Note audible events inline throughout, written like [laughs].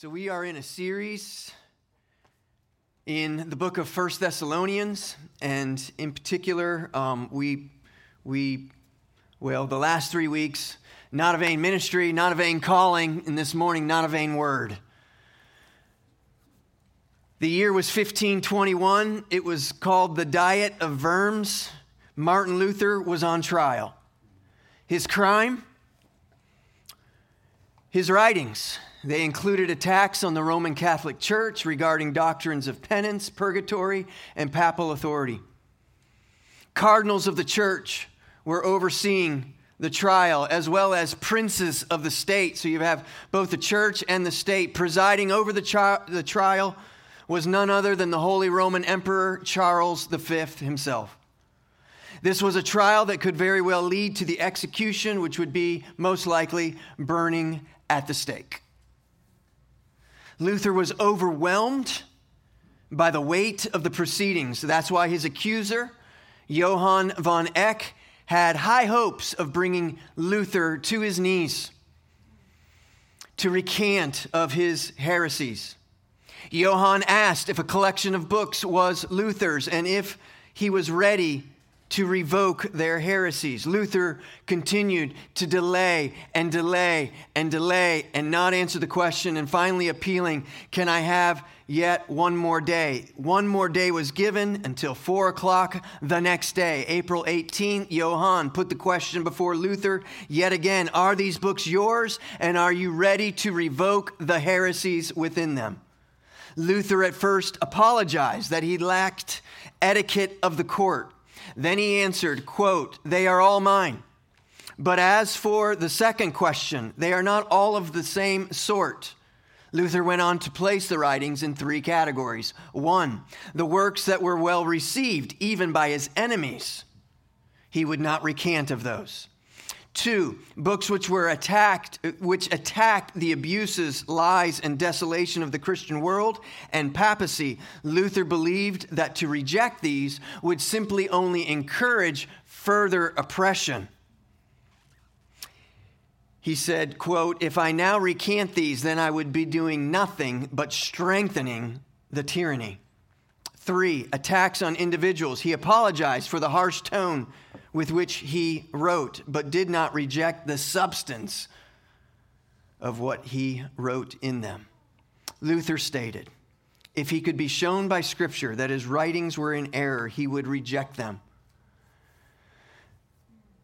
So we are in a series in the book of First Thessalonians, and in particular, um, we we well the last three weeks, not a vain ministry, not a vain calling, and this morning, not a vain word. The year was 1521. It was called the Diet of Worms. Martin Luther was on trial. His crime, his writings they included attacks on the Roman Catholic Church regarding doctrines of penance, purgatory, and papal authority. Cardinals of the church were overseeing the trial, as well as princes of the state. So you have both the church and the state. Presiding over the, tri- the trial was none other than the Holy Roman Emperor Charles V himself. This was a trial that could very well lead to the execution, which would be most likely burning at the stake. Luther was overwhelmed by the weight of the proceedings. That's why his accuser, Johann von Eck, had high hopes of bringing Luther to his knees to recant of his heresies. Johann asked if a collection of books was Luther's and if he was ready to revoke their heresies. Luther continued to delay and delay and delay and not answer the question, and finally appealing, Can I have yet one more day? One more day was given until four o'clock the next day, April 18th. Johann put the question before Luther yet again Are these books yours, and are you ready to revoke the heresies within them? Luther at first apologized that he lacked etiquette of the court. Then he answered, quote, They are all mine. But as for the second question, they are not all of the same sort. Luther went on to place the writings in three categories. One, the works that were well received, even by his enemies. He would not recant of those. Two, books which were attacked, which attacked the abuses, lies, and desolation of the Christian world and papacy. Luther believed that to reject these would simply only encourage further oppression. He said, quote, If I now recant these, then I would be doing nothing but strengthening the tyranny. Three, attacks on individuals. He apologized for the harsh tone with which he wrote, but did not reject the substance of what he wrote in them. Luther stated, if he could be shown by Scripture that his writings were in error, he would reject them.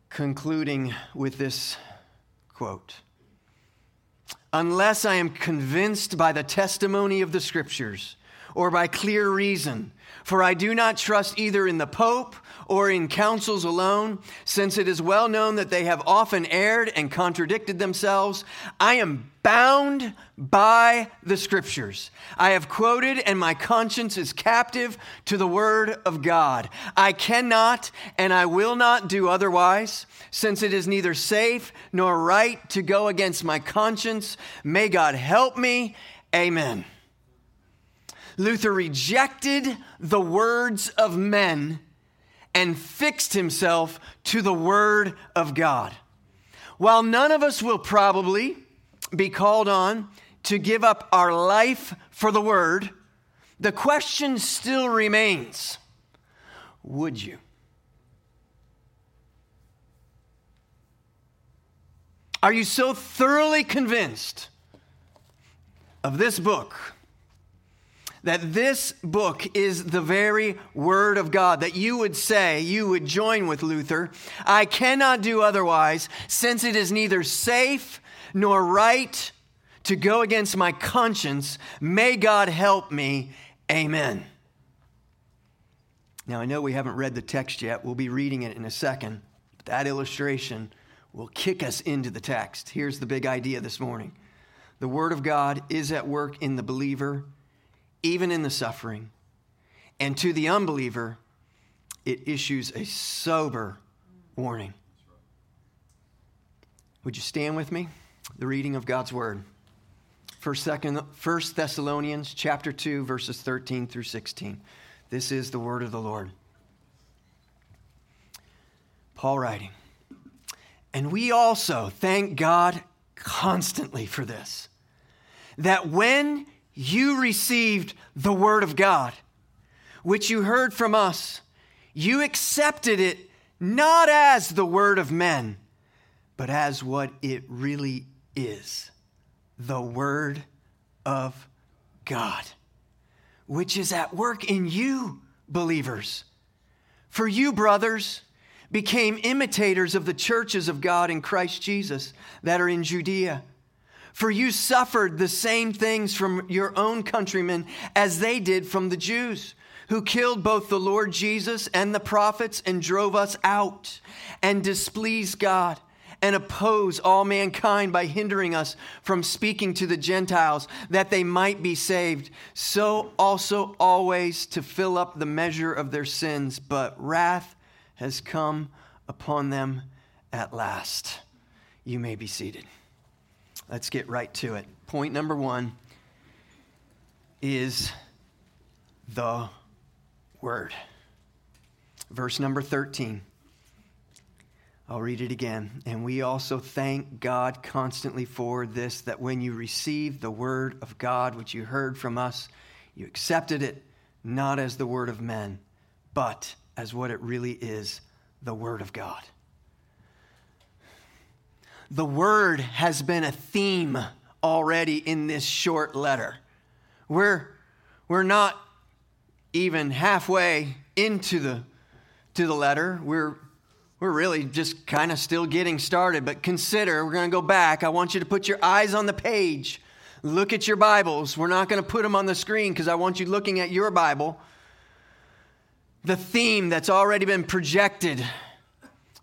Concluding with this quote Unless I am convinced by the testimony of the Scriptures or by clear reason, for I do not trust either in the Pope or in councils alone, since it is well known that they have often erred and contradicted themselves. I am bound by the scriptures. I have quoted, and my conscience is captive to the word of God. I cannot and I will not do otherwise, since it is neither safe nor right to go against my conscience. May God help me. Amen. Luther rejected the words of men and fixed himself to the Word of God. While none of us will probably be called on to give up our life for the Word, the question still remains would you? Are you so thoroughly convinced of this book? That this book is the very Word of God, that you would say, you would join with Luther, I cannot do otherwise, since it is neither safe nor right to go against my conscience. May God help me. Amen. Now, I know we haven't read the text yet. We'll be reading it in a second. But that illustration will kick us into the text. Here's the big idea this morning the Word of God is at work in the believer even in the suffering. And to the unbeliever, it issues a sober warning. Would you stand with me? The reading of God's word. First, second, First Thessalonians chapter 2, verses 13 through 16. This is the word of the Lord. Paul writing, And we also thank God constantly for this that when you received the word of God, which you heard from us, you accepted it not as the word of men, but as what it really is the word of God, which is at work in you, believers. For you, brothers, became imitators of the churches of God in Christ Jesus that are in Judea. For you suffered the same things from your own countrymen as they did from the Jews, who killed both the Lord Jesus and the prophets and drove us out and displeased God and oppose all mankind by hindering us from speaking to the Gentiles that they might be saved. So also always to fill up the measure of their sins. But wrath has come upon them at last. You may be seated. Let's get right to it. Point number one is the Word. Verse number 13. I'll read it again. And we also thank God constantly for this that when you received the Word of God, which you heard from us, you accepted it not as the Word of men, but as what it really is the Word of God. The Word has been a theme already in this short letter. We're, we're not even halfway into the, to the letter. We're, we're really just kind of still getting started. But consider, we're going to go back. I want you to put your eyes on the page. Look at your Bibles. We're not going to put them on the screen because I want you looking at your Bible the theme that's already been projected.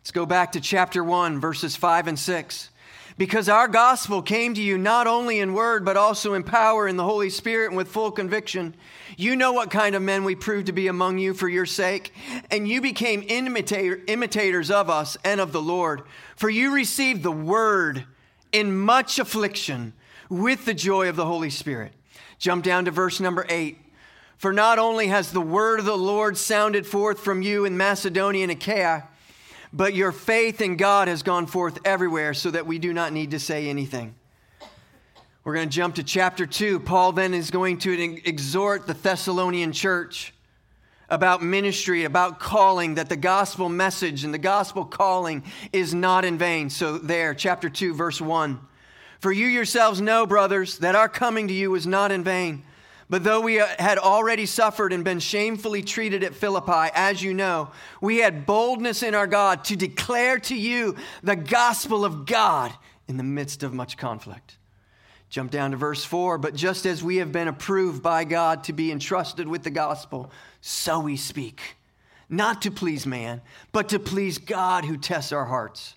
Let's go back to chapter 1, verses 5 and 6. Because our gospel came to you not only in word, but also in power in the Holy Spirit and with full conviction. You know what kind of men we proved to be among you for your sake, and you became imitator, imitators of us and of the Lord. For you received the word in much affliction with the joy of the Holy Spirit. Jump down to verse number 8. For not only has the word of the Lord sounded forth from you in Macedonia and Achaia, but your faith in God has gone forth everywhere so that we do not need to say anything. We're going to jump to chapter 2. Paul then is going to exhort the Thessalonian church about ministry, about calling, that the gospel message and the gospel calling is not in vain. So, there, chapter 2, verse 1. For you yourselves know, brothers, that our coming to you was not in vain. But though we uh, had already suffered and been shamefully treated at Philippi, as you know, we had boldness in our God to declare to you the gospel of God in the midst of much conflict. Jump down to verse 4. But just as we have been approved by God to be entrusted with the gospel, so we speak, not to please man, but to please God who tests our hearts.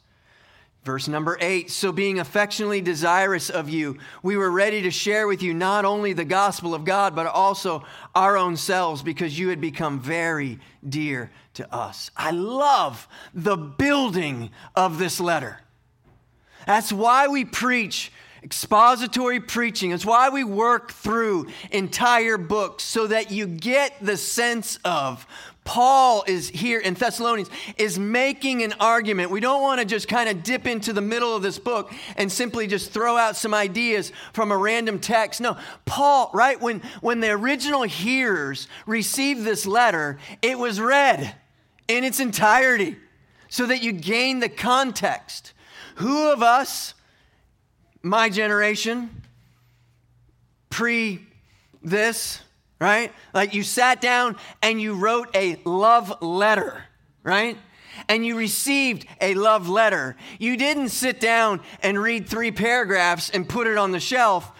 Verse number eight So, being affectionately desirous of you, we were ready to share with you not only the gospel of God, but also our own selves, because you had become very dear to us. I love the building of this letter. That's why we preach expository preaching. It's why we work through entire books so that you get the sense of Paul is here in Thessalonians is making an argument. We don't want to just kind of dip into the middle of this book and simply just throw out some ideas from a random text. No, Paul, right when when the original hearers received this letter, it was read in its entirety so that you gain the context. Who of us my generation pre this right? Like you sat down and you wrote a love letter, right? And you received a love letter. You didn't sit down and read three paragraphs and put it on the shelf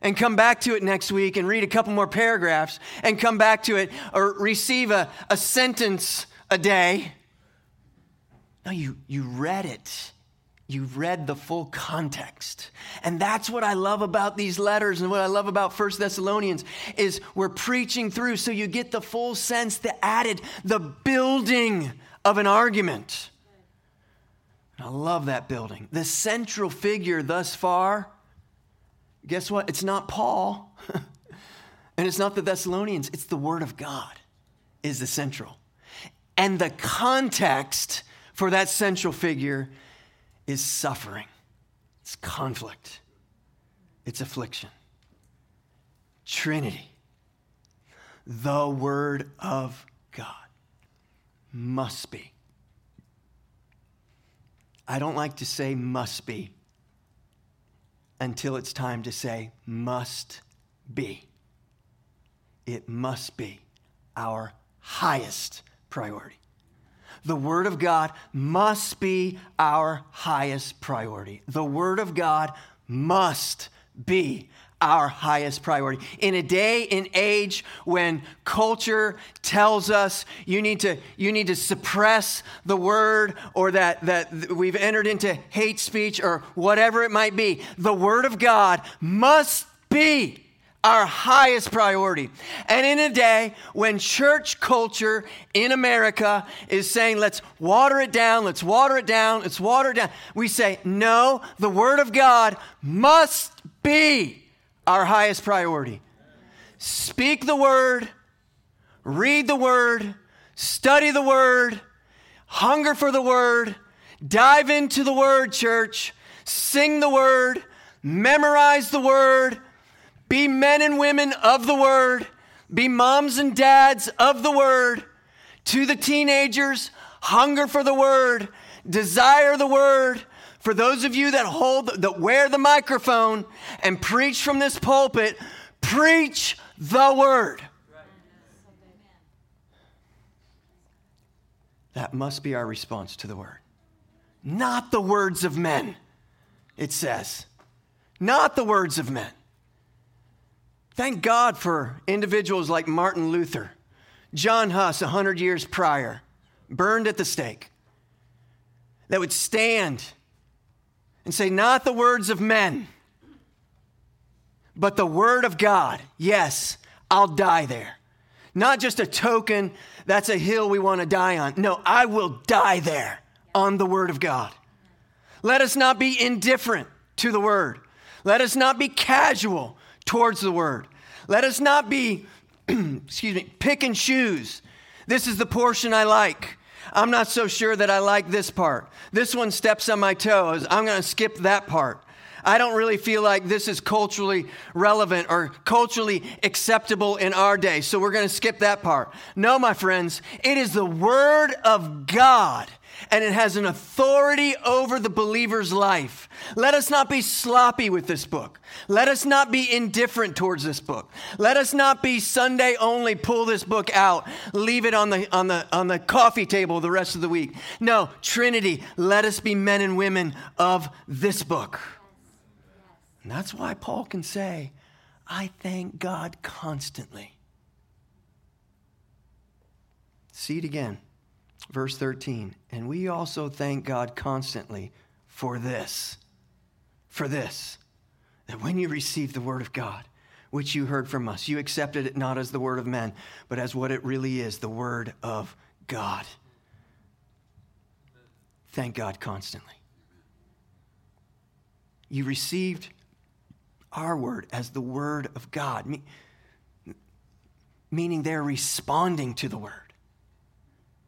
and come back to it next week and read a couple more paragraphs and come back to it or receive a, a sentence a day. No, you, you read it you've read the full context. And that's what i love about these letters and what i love about first thessalonians is we're preaching through so you get the full sense the added the building of an argument. And i love that building. The central figure thus far guess what? It's not paul. [laughs] And it's not the thessalonians. It's the word of god is the central. And the context for that central figure is suffering, it's conflict, it's affliction. Trinity, the Word of God, must be. I don't like to say must be until it's time to say must be. It must be our highest priority. The Word of God must be our highest priority. The Word of God must be our highest priority. In a day and age when culture tells us you need to, you need to suppress the word or that, that we've entered into hate speech or whatever it might be, the word of God must be our highest priority. And in a day when church culture in America is saying, let's water it down, let's water it down, let's water it down, we say, no, the Word of God must be our highest priority. Speak the Word, read the Word, study the Word, hunger for the Word, dive into the Word, church, sing the Word, memorize the Word be men and women of the word. Be moms and dads of the word. To the teenagers, hunger for the word, desire the word. For those of you that hold, that wear the microphone and preach from this pulpit, preach the word. That must be our response to the word. Not the words of men, it says. Not the words of men. Thank God for individuals like Martin Luther, John Huss, 100 years prior, burned at the stake, that would stand and say, Not the words of men, but the word of God. Yes, I'll die there. Not just a token, that's a hill we want to die on. No, I will die there on the word of God. Let us not be indifferent to the word. Let us not be casual towards the word. Let us not be, [clears throat] excuse me, pick and choose. This is the portion I like. I'm not so sure that I like this part. This one steps on my toes. I'm going to skip that part. I don't really feel like this is culturally relevant or culturally acceptable in our day, so we're going to skip that part. No, my friends, it is the Word of God and it has an authority over the believer's life. Let us not be sloppy with this book. Let us not be indifferent towards this book. Let us not be Sunday only, pull this book out, leave it on the, on the, on the coffee table the rest of the week. No, Trinity, let us be men and women of this book. And that's why Paul can say, I thank God constantly. See it again. Verse 13, and we also thank God constantly for this, for this, that when you received the word of God, which you heard from us, you accepted it not as the word of men, but as what it really is the word of God. Thank God constantly. You received our word as the word of God, meaning they're responding to the word.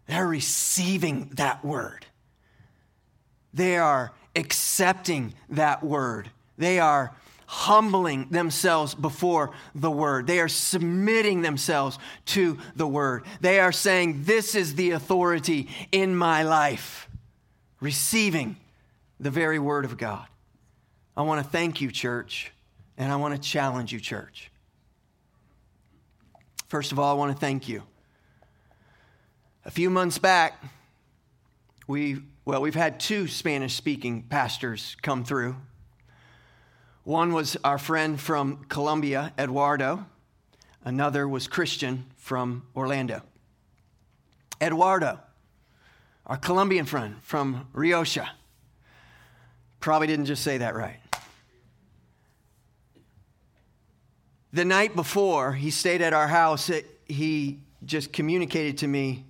They're receiving that word. They are accepting that word. They are humbling themselves before the word. They are submitting themselves to the word. They are saying, This is the authority in my life, receiving the very word of God. I want to thank you, church, and I want to challenge you, church. First of all, I want to thank you. A few months back, we, well, we've had two Spanish speaking pastors come through. One was our friend from Colombia, Eduardo. Another was Christian from Orlando. Eduardo, our Colombian friend from Rioja. Probably didn't just say that right. The night before he stayed at our house, it, he just communicated to me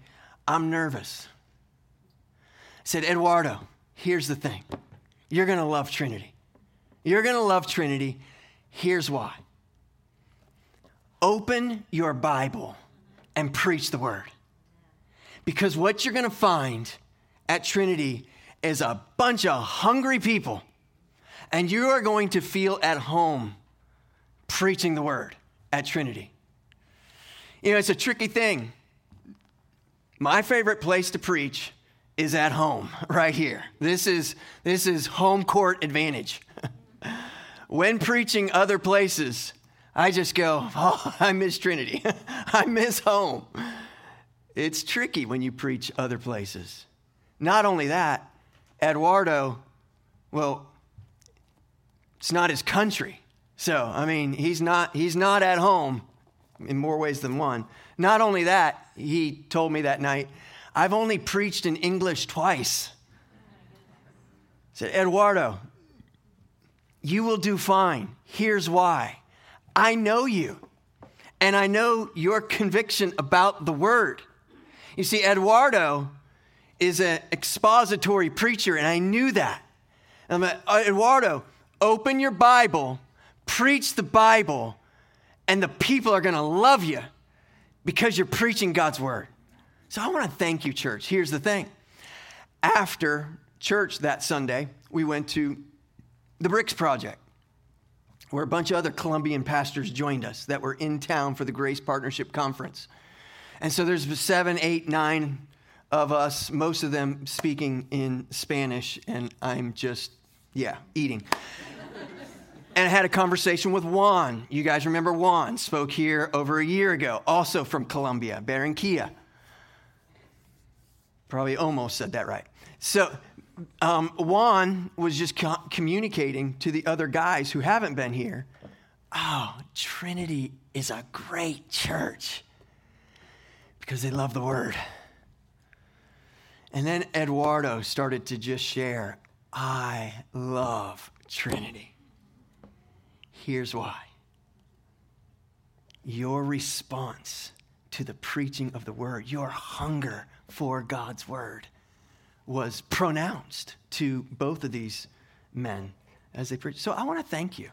I'm nervous. I said, Eduardo, here's the thing. You're going to love Trinity. You're going to love Trinity. Here's why. Open your Bible and preach the word. Because what you're going to find at Trinity is a bunch of hungry people, and you are going to feel at home preaching the word. at Trinity. You know, it's a tricky thing. My favorite place to preach is at home, [laughs] right here. This is, this is home court advantage. [laughs] when preaching other places, I just go, [laughs] oh, I miss Trinity. I miss home. It's tricky when you preach other places. Not only that, Eduardo, well, it's not his country. So, I mean, he's not, he's not at home in more ways than one. Not only that, he told me that night, I've only preached in English twice. He said, Eduardo, you will do fine. Here's why. I know you, and I know your conviction about the word. You see, Eduardo is an expository preacher, and I knew that. I'm like, uh, Eduardo, open your Bible, preach the Bible, and the people are going to love you because you're preaching God's word. So I want to thank you, church. Here's the thing after church that Sunday, we went to the Bricks Project, where a bunch of other Colombian pastors joined us that were in town for the Grace Partnership Conference. And so there's seven, eight, nine of us, most of them speaking in Spanish, and I'm just, yeah, eating. And I had a conversation with Juan. You guys remember Juan spoke here over a year ago, also from Colombia, Barranquilla. Probably almost said that right. So um, Juan was just co- communicating to the other guys who haven't been here. Oh, Trinity is a great church because they love the word. And then Eduardo started to just share, I love Trinity. Here's why your response to the preaching of the word, your hunger for God's word, was pronounced to both of these men as they preached. So I want to thank you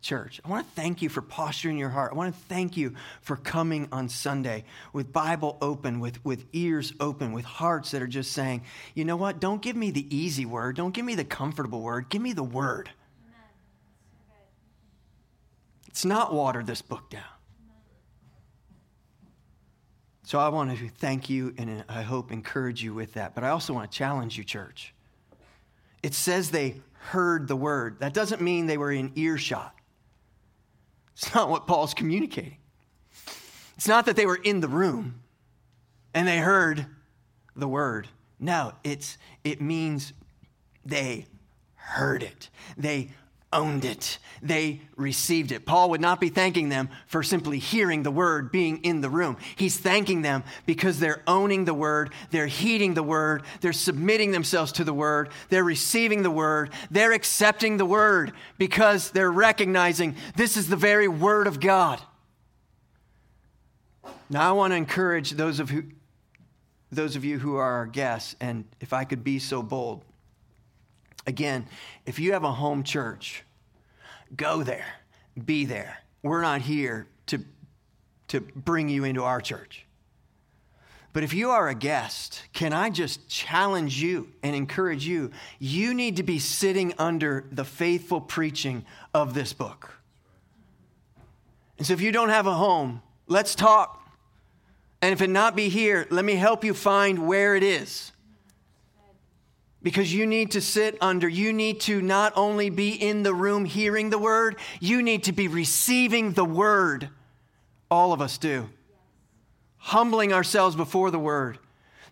church. I want to thank you for posturing your heart. I want to thank you for coming on Sunday with Bible open, with, with ears open, with hearts that are just saying, you know what? Don't give me the easy word. Don't give me the comfortable word. Give me the word. It's not water this book down. So I want to thank you and I hope encourage you with that. But I also want to challenge you, church. It says they heard the word. That doesn't mean they were in earshot. It's not what Paul's communicating. It's not that they were in the room and they heard the word. No, it's, it means they heard it. They owned it. They received it. Paul would not be thanking them for simply hearing the word, being in the room. He's thanking them because they're owning the word, they're heeding the word, they're submitting themselves to the word, they're receiving the word, they're accepting the word because they're recognizing this is the very word of God. Now, I want to encourage those of, who, those of you who are our guests, and if I could be so bold, Again, if you have a home church, go there, be there. We're not here to, to bring you into our church. But if you are a guest, can I just challenge you and encourage you? You need to be sitting under the faithful preaching of this book. And so if you don't have a home, let's talk. And if it not be here, let me help you find where it is because you need to sit under, you need to not only be in the room hearing the word, you need to be receiving the word. All of us do. Humbling ourselves before the word.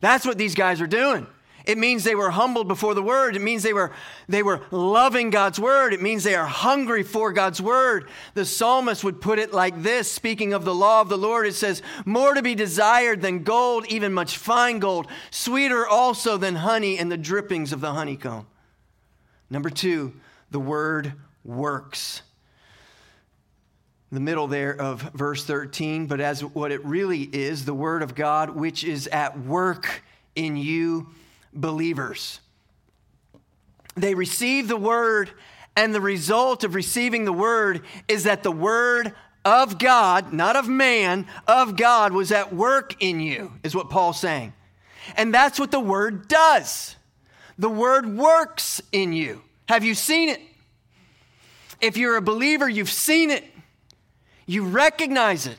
That's what these guys are doing. It means they were humbled before the word. It means they were, they were loving God's word. It means they are hungry for God's word. The psalmist would put it like this speaking of the law of the Lord, it says, More to be desired than gold, even much fine gold, sweeter also than honey and the drippings of the honeycomb. Number two, the word works the middle there of verse 13, but as what it really is, the Word of God, which is at work in you believers. They receive the word, and the result of receiving the word is that the word of God, not of man, of God was at work in you, is what Paul's saying. And that's what the word does. The word works in you. Have you seen it? If you're a believer, you've seen it. You recognize it.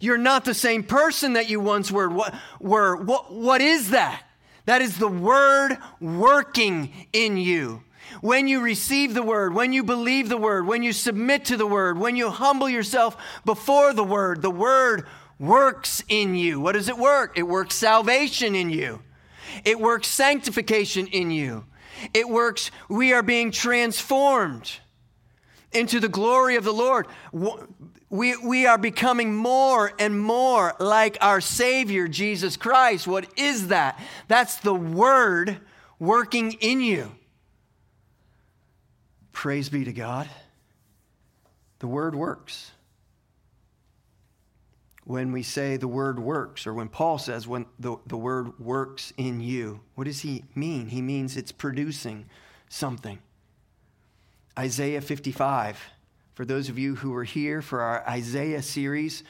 You're not the same person that you once were. What, were. what, what is that? That is the word working in you. When you receive the word, when you believe the word, when you submit to the word, when you humble yourself before the word, the word works in you. What does it work? It works salvation in you, it works sanctification in you, it works, we are being transformed into the glory of the Lord. We, we are becoming more and more like our Savior, Jesus Christ. What is that? That's the Word working in you. Praise be to God. The Word works. When we say the Word works, or when Paul says when the, the Word works in you, what does he mean? He means it's producing something. Isaiah 55 for those of you who were here for our Isaiah series,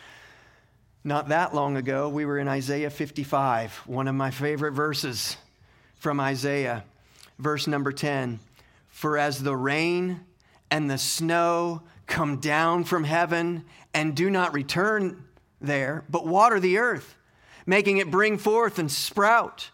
not that long ago, we were in Isaiah 55, one of my favorite verses from Isaiah, verse number 10. For as the rain and the snow come down from heaven and do not return there, but water the earth, making it bring forth and sprout,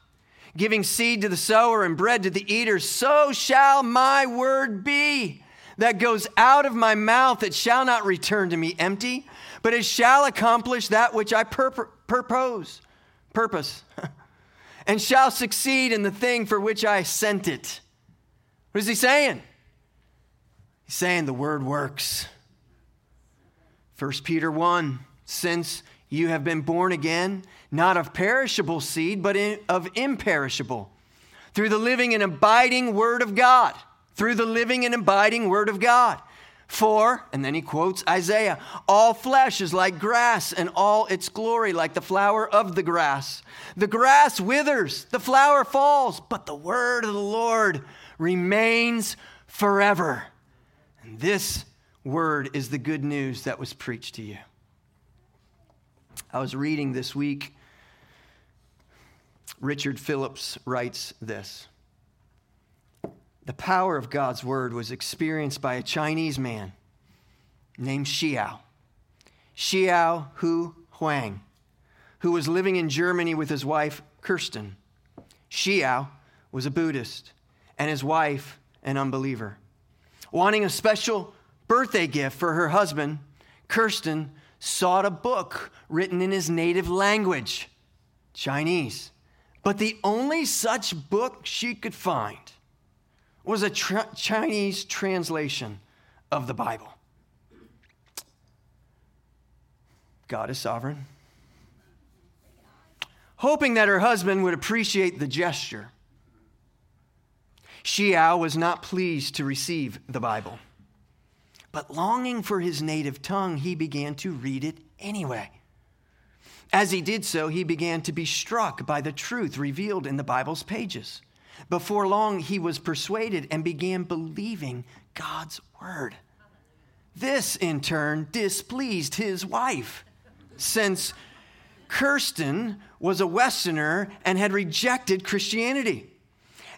giving seed to the sower and bread to the eater, so shall my word be that goes out of my mouth, it shall not return to me empty, but it shall accomplish that which I pur- purpose, purpose, [laughs] and shall succeed in the thing for which I sent it. What is he saying? He's saying the word works. 1 Peter 1 Since you have been born again, not of perishable seed, but of imperishable, through the living and abiding word of God through the living and abiding Word of God. For, and then he quotes Isaiah, all flesh is like grass, and all its glory like the flower of the grass. The grass withers, the flower falls, but the word of the Lord remains forever. And this word is the good news that was preached to you. I was reading this week, Richard Phillips writes this the power of God's word was experienced by a Chinese man named Xiao. Xiao Hu Huang, who was living in Germany with his wife, Kirsten. Xiao was a Buddhist, and his wife, an unbeliever. Wanting a special birthday gift for her husband, Kirsten sought a book written in his native language, Chinese. But the only such book she could find was a Chinese translation of the Bible. God is sovereign. Hoping that her husband would appreciate the gesture, Xiao was not pleased to receive the Bible. But longing for his native tongue, he began to read it anyway. As he did so, he began to be struck by the truth revealed in the Bible's pages. Before long, he was persuaded and began believing God's word. This, in turn, displeased his wife, since Kirsten was a Westerner and had rejected Christianity.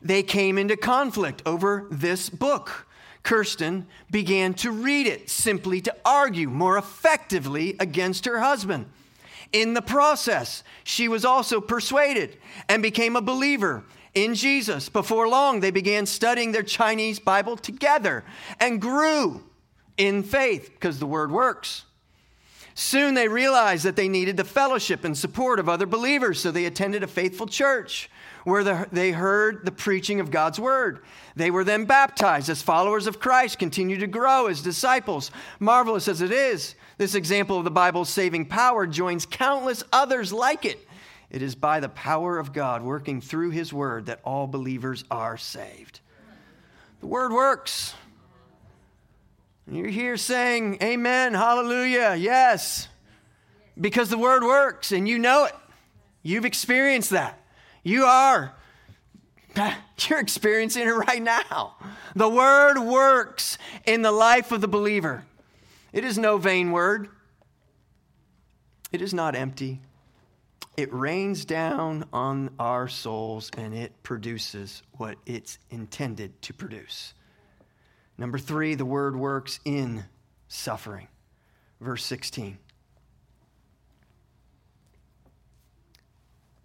They came into conflict over this book. Kirsten began to read it simply to argue more effectively against her husband. In the process, she was also persuaded and became a believer in Jesus. Before long, they began studying their Chinese Bible together and grew in faith because the word works. Soon they realized that they needed the fellowship and support of other believers, so they attended a faithful church where the, they heard the preaching of God's word. They were then baptized as followers of Christ, continued to grow as disciples. Marvelous as it is, this example of the Bible's saving power joins countless others like it it is by the power of God working through His Word that all believers are saved. The Word works. You're here saying, Amen, hallelujah, yes, because the Word works and you know it. You've experienced that. You are. [laughs] You're experiencing it right now. The Word works in the life of the believer. It is no vain word, it is not empty. It rains down on our souls and it produces what it's intended to produce. Number three, the word works in suffering. verse 16.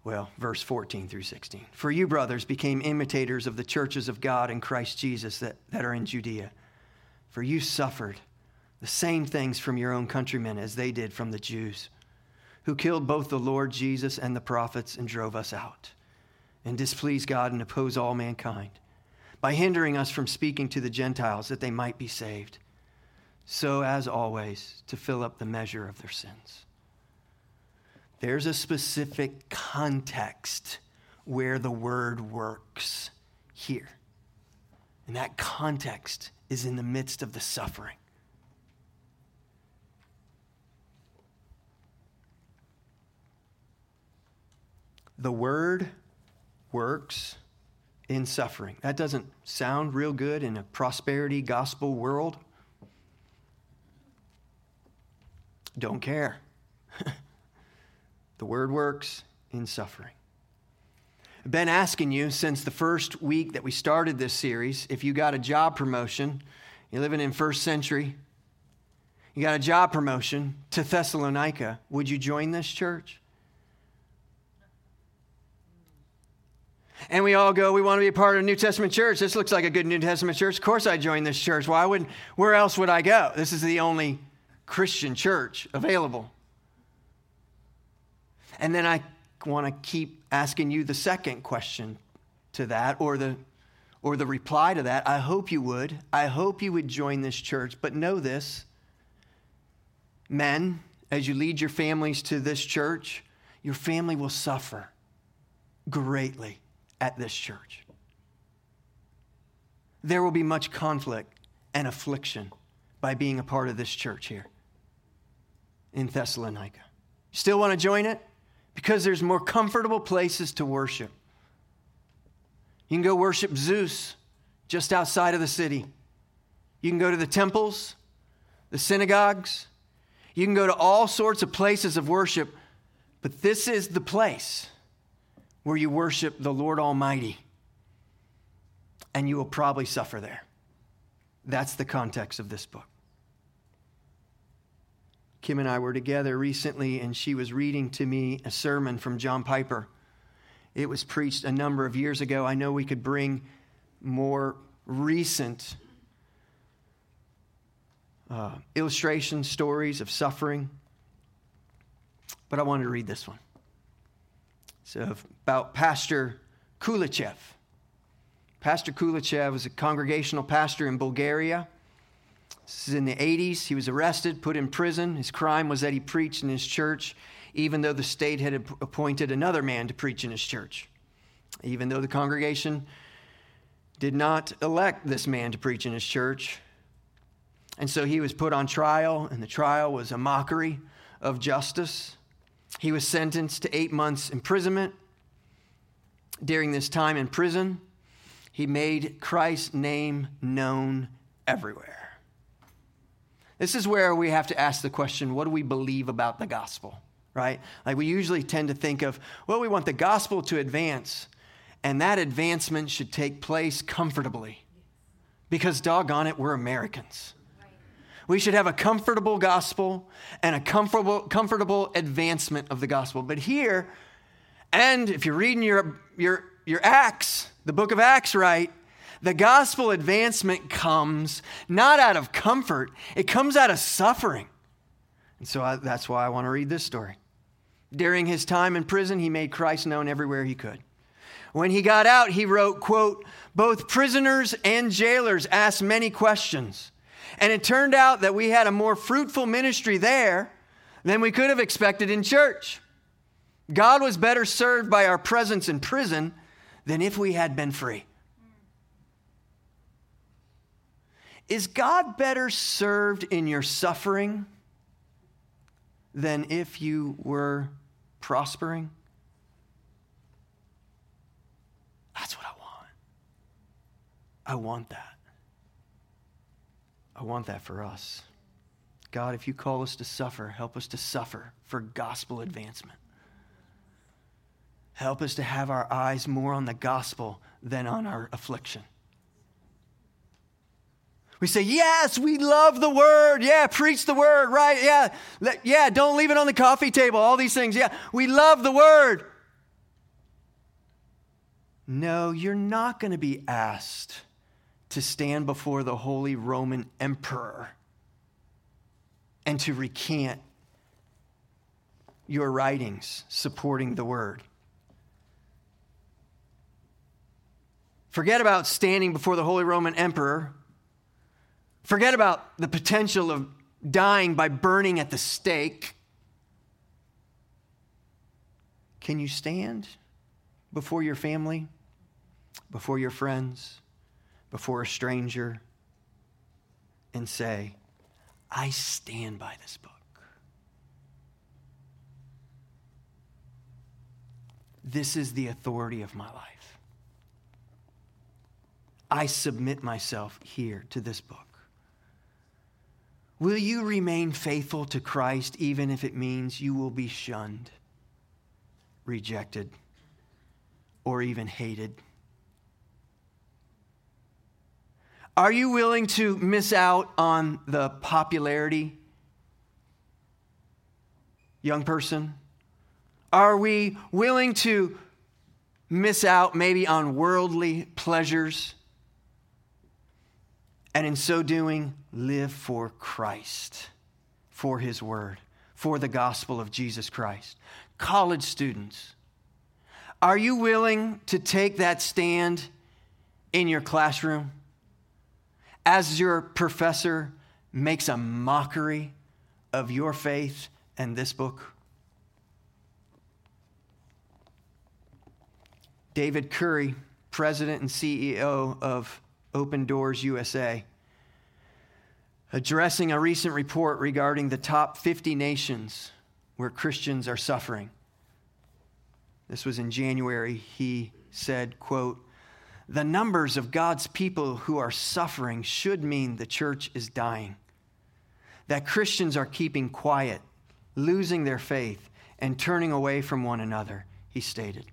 Well, verse 14 through 16. For you, brothers, became imitators of the churches of God in Christ Jesus that, that are in Judea. For you suffered the same things from your own countrymen as they did from the Jews, who killed both the Lord Jesus and the prophets and drove us out, and displeased God and opposed all mankind, by hindering us from speaking to the Gentiles that they might be saved, so as always to fill up the measure of their sins. There's a specific context where the word works here. And that context is in the midst of the suffering. The word works in suffering. That doesn't sound real good in a prosperity gospel world. Don't care. [laughs] the word works in suffering. I've been asking you since the first week that we started this series if you got a job promotion, you're living in first century, you got a job promotion to Thessalonica, would you join this church? And we all go, we want to be a part of a New Testament church. This looks like a good New Testament church. Of course I join this church. Why would where else would I go? This is the only Christian church available. And then I want to keep asking you the second question to that or the or the reply to that. I hope you would. I hope you would join this church, but know this. Men, as you lead your families to this church, your family will suffer greatly at this church. There will be much conflict and affliction by being a part of this church here in Thessalonica. Still want to join it? Because there's more comfortable places to worship. You can go worship Zeus just outside of the city. You can go to the temples, the synagogues. You can go to all sorts of places of worship, but this is the place where you worship the Lord Almighty, and you will probably suffer there. That's the context of this book. Kim and I were together recently, and she was reading to me a sermon from John Piper. It was preached a number of years ago. I know we could bring more recent uh, illustration stories of suffering, but I wanted to read this one. So about Pastor Kulichev. Pastor Kulichev was a congregational pastor in Bulgaria. This is in the 80s. He was arrested, put in prison. His crime was that he preached in his church, even though the state had appointed another man to preach in his church. Even though the congregation did not elect this man to preach in his church. And so he was put on trial, and the trial was a mockery of justice. He was sentenced to eight months' imprisonment. During this time in prison, he made Christ's name known everywhere. This is where we have to ask the question what do we believe about the gospel, right? Like we usually tend to think of, well, we want the gospel to advance, and that advancement should take place comfortably because, doggone it, we're Americans. We should have a comfortable gospel and a comfortable, comfortable advancement of the gospel. But here, and if you're reading your, your, your Acts, the book of Acts, right, the gospel advancement comes not out of comfort, it comes out of suffering. And so I, that's why I want to read this story. During his time in prison, he made Christ known everywhere he could. When he got out, he wrote, quote, both prisoners and jailers asked many questions. And it turned out that we had a more fruitful ministry there than we could have expected in church. God was better served by our presence in prison than if we had been free. Is God better served in your suffering than if you were prospering? That's what I want. I want that. I want that for us. God, if you call us to suffer, help us to suffer for gospel advancement. Help us to have our eyes more on the gospel than on our affliction. We say, yes, we love the word. Yeah, preach the word, right? Yeah, yeah, don't leave it on the coffee table, all these things. Yeah, we love the word. No, you're not going to be asked to stand before the Holy Roman Emperor and to recant your writings supporting the word. Forget about standing before the Holy Roman Emperor. Forget about the potential of dying by burning at the stake. Can you stand before your family, before your friends, before a stranger, and say, I stand by this book? This is the authority of my life. I submit myself here to this book. Will you remain faithful to Christ even if it means you will be shunned, rejected, or even hated? Are you willing to miss out on the popularity? Young person, are we willing to miss out maybe on worldly pleasures? And in so doing, live for Christ, for His Word, for the gospel of Jesus Christ. College students, are you willing to take that stand in your classroom as your professor makes a mockery of your faith and this book? David Curry, president and CEO of Open Doors USA, addressing a recent report regarding the top 50 nations where Christians are suffering. This was in January. He said, quote, the numbers of God's people who are suffering should mean the church is dying. That Christians are keeping quiet, losing their faith, and turning away from one another, he stated.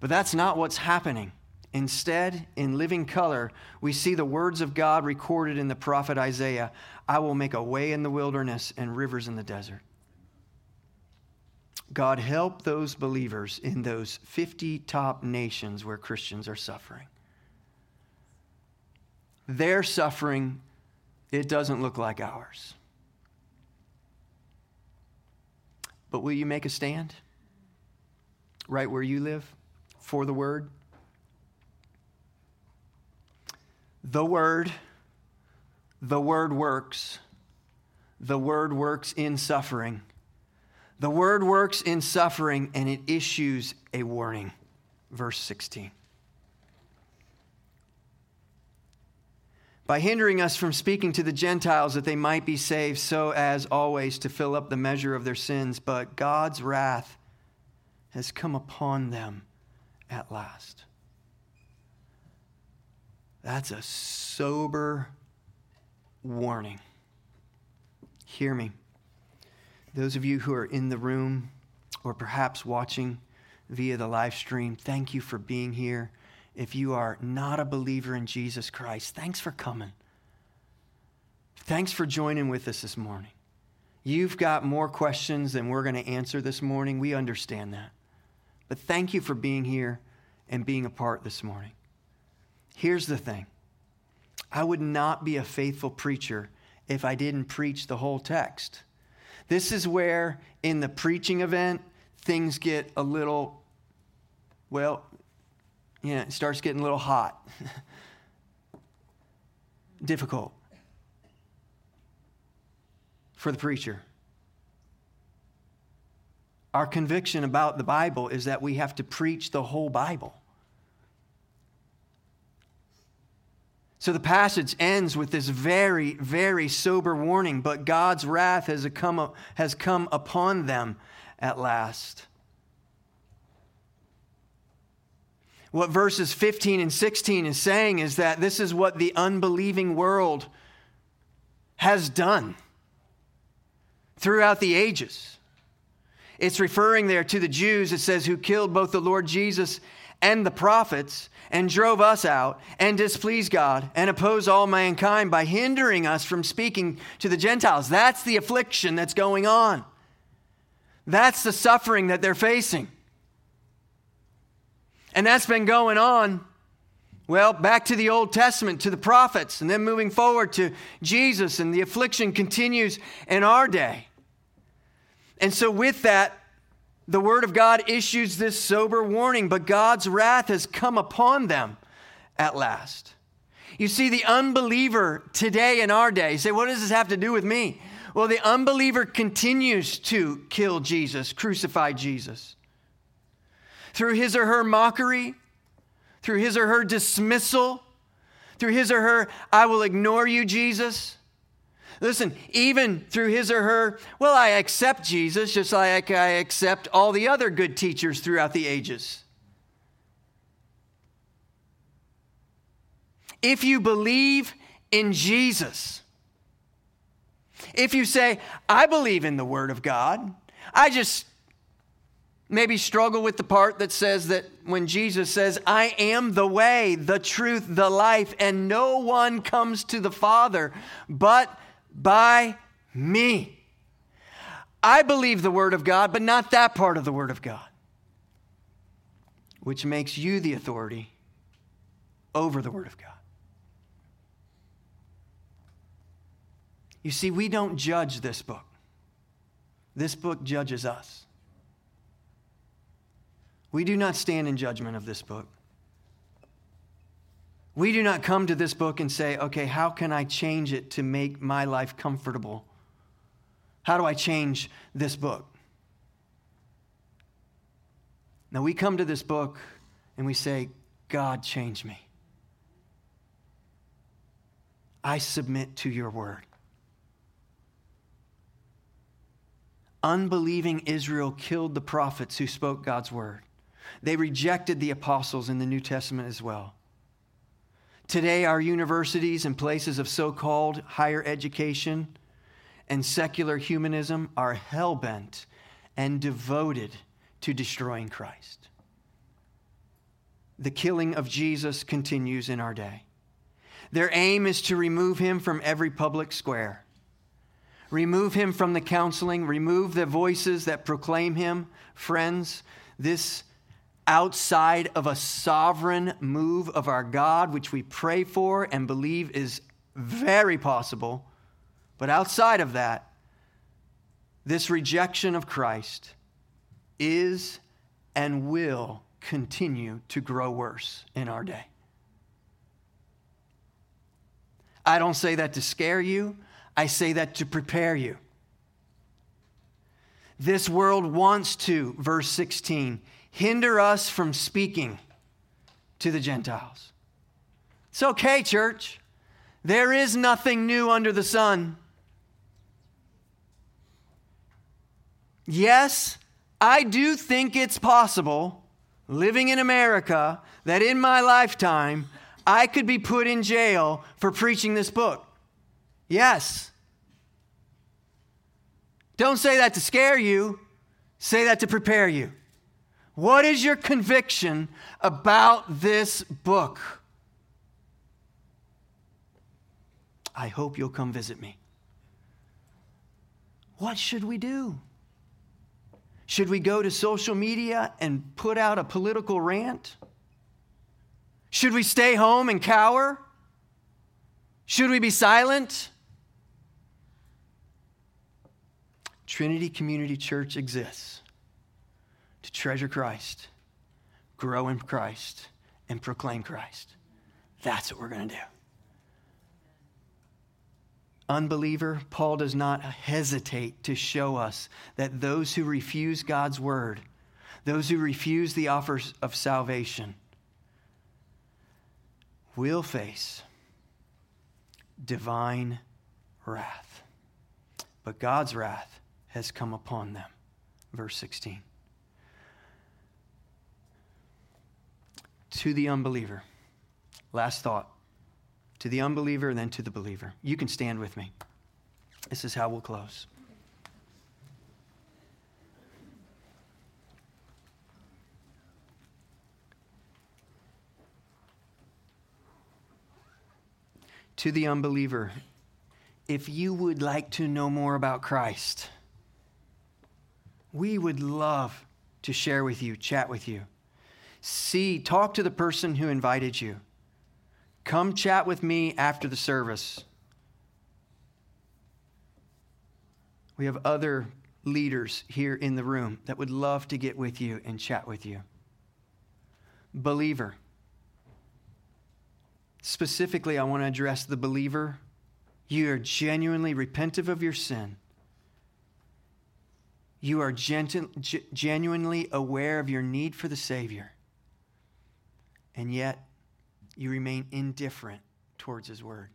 But that's not what's happening. Instead, in living color, we see the words of God recorded in the prophet Isaiah I will make a way in the wilderness and rivers in the desert. God, help those believers in those 50 top nations where Christians are suffering. Their suffering, it doesn't look like ours. But will you make a stand right where you live? for the word? The word, the word works. The word works in suffering. The word works in suffering and it issues a warning. Verse 16. By hindering us from speaking to the Gentiles that they might be saved, so as always to fill up the measure of their sins. But God's wrath has come upon them at last. That's a sober warning. Hear me. Those of you who are in the room or perhaps watching via the live stream, thank you for being here. If you are not a believer in Jesus Christ, thanks for coming. Thanks for joining with us this morning. You've got more questions than we're going to answer this morning. We understand that. But thank you for being here and being a part this morning. Here's the thing I would not be a faithful preacher if I didn't preach the whole text. This is where, in the preaching event, things get a little, well, yeah, it starts getting a little hot, [laughs] difficult for the preacher. Our conviction about the Bible is that we have to preach the whole Bible. So the passage ends with this very, very sober warning, but God's wrath has come, has come upon them at last. What verses 15 and 16 is saying is that this is what the unbelieving world has done throughout the ages. It's referring there to the Jews, it says, who killed both the Lord Jesus and the prophets and drove us out and displeased God and opposed all mankind by hindering us from speaking to the Gentiles. That's the affliction that's going on. That's the suffering that they're facing. And that's been going on, well, back to the Old Testament, to the prophets, and then moving forward to Jesus, and the affliction continues in our day. And so, with that, the Word of God issues this sober warning, but God's wrath has come upon them at last. You see, the unbeliever today in our day, say, what does this have to do with me? Well, the unbeliever continues to kill Jesus, crucify Jesus. Through his or her mockery, through his or her dismissal, through his or her, I will ignore you, Jesus. Listen, even through his or her, well, I accept Jesus just like I accept all the other good teachers throughout the ages. If you believe in Jesus, if you say, I believe in the Word of God, I just maybe struggle with the part that says that when Jesus says, I am the way, the truth, the life, and no one comes to the Father but by me. I believe the Word of God, but not that part of the Word of God, which makes you the authority over the Word of God. You see, we don't judge this book, this book judges us. We do not stand in judgment of this book. We do not come to this book and say, okay, how can I change it to make my life comfortable? How do I change this book? Now, we come to this book and we say, God, change me. I submit to your word. Unbelieving Israel killed the prophets who spoke God's word. They rejected the apostles in the New Testament as well. Today, our universities and places of so called higher education and secular humanism are hell bent and devoted to destroying Christ. The killing of Jesus continues in our day. Their aim is to remove him from every public square, remove him from the counseling, remove the voices that proclaim him. Friends, this outside of a sovereign move of our God, which we pray for and believe is very possible. But outside of that, this rejection of Christ is and will continue to grow worse in our day. I don't say that to scare you, I say that to prepare you. This world wants to, verse 16, hinder us from speaking to the Gentiles. It's okay, church. There is nothing new under the sun. Yes, I do think it's possible, living in America, that in my lifetime, I could be put in jail for preaching this book. Yes. Don't say that to scare you, say that to prepare you. What is your conviction about this book? I hope you'll come visit me. What should we do? Should we go to social media and put out a political rant? Should we stay home and cower? Should we be silent? Trinity Community Church exists to treasure Christ, grow in Christ, and proclaim Christ. That's what we're going to do. Unbeliever, Paul does not hesitate to show us that those who refuse God's word, those who refuse the offers of salvation, will face divine wrath. But God's wrath has come upon them. Verse 16. to the unbeliever. Last thought to the unbeliever and then to the believer. You can stand with me. This is how we'll close. To the unbeliever, if you would like to know more about Christ, we would love to share with you, chat with you. See, talk to the person who invited you. Come chat with me after the service. We have other leaders here in the room that would love to get with you and chat with you. Believer. Specifically, I want to address the believer. You are genuinely repentive of your sin. You are genu- genuinely aware of your need for the Savior. And yet, you remain indifferent towards His Word.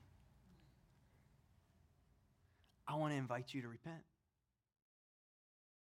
I want to invite you to repent.